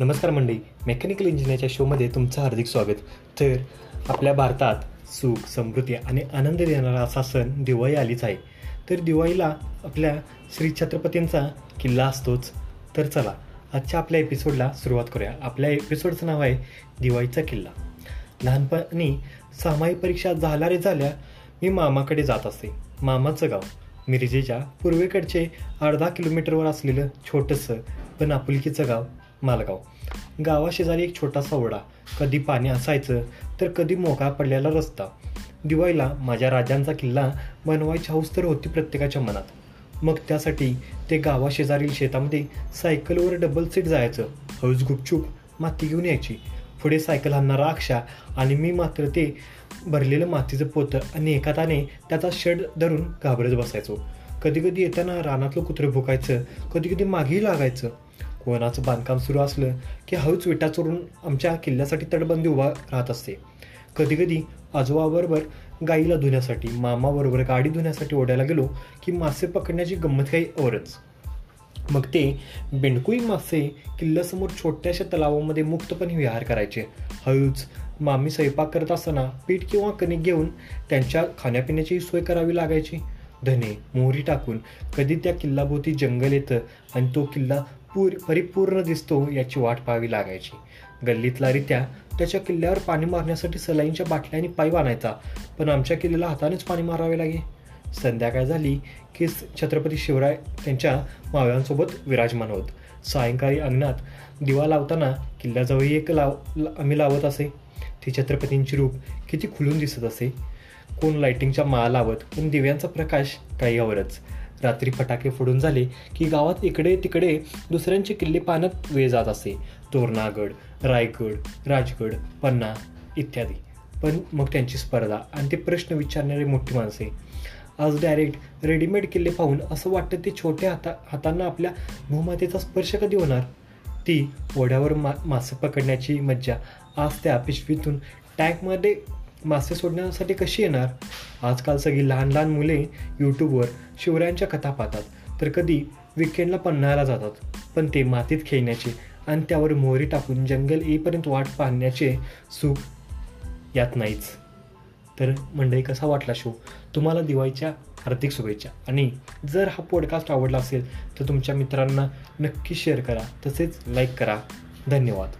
नमस्कार मंडळी मेकॅनिकल इंजिनिअरच्या शोमध्ये तुमचं हार्दिक स्वागत. तर आपल्या भारतात सुख समृद्धी आणि आनंद देणारा असा सण दिवाळी आलीच आहे. तर दिवाळीला आपल्या श्री छत्रपतींचा किल्ला असतोच. तर चला आजच्या आपल्या एपिसोडला सुरुवात करूया. आपल्या एपिसोडचं नाव आहे दिवाळीचा किल्ला. लहानपणी सामायिक परीक्षा झाल्या रे झाल्या मी मामाकडे जात असते. मामाचं गाव मिरजेच्या पूर्वेकडचे अर्धा किलोमीटरवर असलेलं छोटंसं पण आपुलकीचं गाव मालगाव. गावाशेजारी एक छोटासा ओढा. कधी पाणी असायचं तर कधी मोकळा पडलेला रस्ता. दिवाळीला माझ्या राजांचा किल्ला बनवायची हौस तर होती प्रत्येकाच्या मनात. मग त्यासाठी ते गावाशेजारील शेतामध्ये सायकलवर डबल सीट जायचं. हळूच गुपचूप माती घेऊन यायची. पुढे सायकल हाणणारा अक्षा आणि मी मात्र ते भरलेलं मातीचं पोतं आणि एका त्याचा शेड धरून घाबरत बसायचो. कधी कधी येताना रानातलं कुत्रं भुकायचं कधी कधी मागेही लागायचं. कोणाचं बांधकाम सुरू असलं की हळूच विटा चोरून आमच्या किल्ल्यासाठी तटबंदी उभा राहत असते. कधीकधी आजोबाबरोबर गाईला धुण्यासाठी मामाबरोबर गाडी धुण्यासाठी ओढायला गेलो की मासे पकडण्याची गंमत काही औरच. मग ते बेंडकुई मासे किल्ल्यासमोर छोट्याशा तलावामध्ये मुक्तपणे विहार करायचे. हळूच मामी स्वयंपाक करत असताना पीठ किंवा कणिक घेऊन त्यांच्या खाण्यापिण्याची सोय करावी लागायची. धने मोहरी टाकून कधी त्या किल्लाभोवती जंगल येतं आणि तो किल्ला पूर परिपूर्ण दिसतो याची वाट पाहावी लागायची. गल्लीतला रित्या त्याच्या किल्ल्यावर पाणी मारण्यासाठी सलाईंच्या बाटल्याने पाईप आणायचा. पण आमच्या किल्ल्याला हातानेच पाणी मारावे लागे. संध्याकाळ झाली की छत्रपती शिवराय त्यांच्या मावळ्यांसोबत विराजमान होत. सायंकाळी अंगणात दिवा लावताना किल्ल्याजवळ एक लाव आम्ही लावत असे. ती छत्रपतींची रूप किती खुलून दिसत असे. कोण लाइटिंगच्या माळा लावत पण दिव्यांचा प्रकाश काही आवरच रात्री फटाके फोडून झाले की गावात इकडे तिकडे दुसऱ्यांचे किल्ले पाण्यात वेळ जात असे. तोरणागड रायगड राजगड पन्ना इत्यादी. पण मग त्यांची स्पर्धा आणि ते प्रश्न विचारणारे मोठी माणसे. आज डायरेक्ट रेडीमेड किल्ले पाहून असं वाटतं ते छोट्या हाता हातांना आपल्या भूमातेचा स्पर्श कधी होणार? ती ओढ्यावर मा मासे पकडण्याची मज्जा आज त्या पिशवीतून टँकमध्ये मासे सोडण्यासाठी कशी येणार? आजकाल सगळी लहान लहान मुले यूट्यूबवर शिवरायांच्या कथा पाहतात. तर कधी विकेंडला पन्हाळ्याला जातात. पण ते मातीत खेळण्याचे आणि त्यावर मोहरी टाकून जंगल येईपर्यंत वाट पाहण्याचे सुख यात नाहीच. तर मंडळी कसा वाटला शो? तुम्हाला दिवाळीच्या हार्दिक शुभेच्छा. आणि जर हा पॉडकास्ट आवडला असेल तर तुमच्या मित्रांना नक्की शेअर करा. तसेच लाईक करा. धन्यवाद.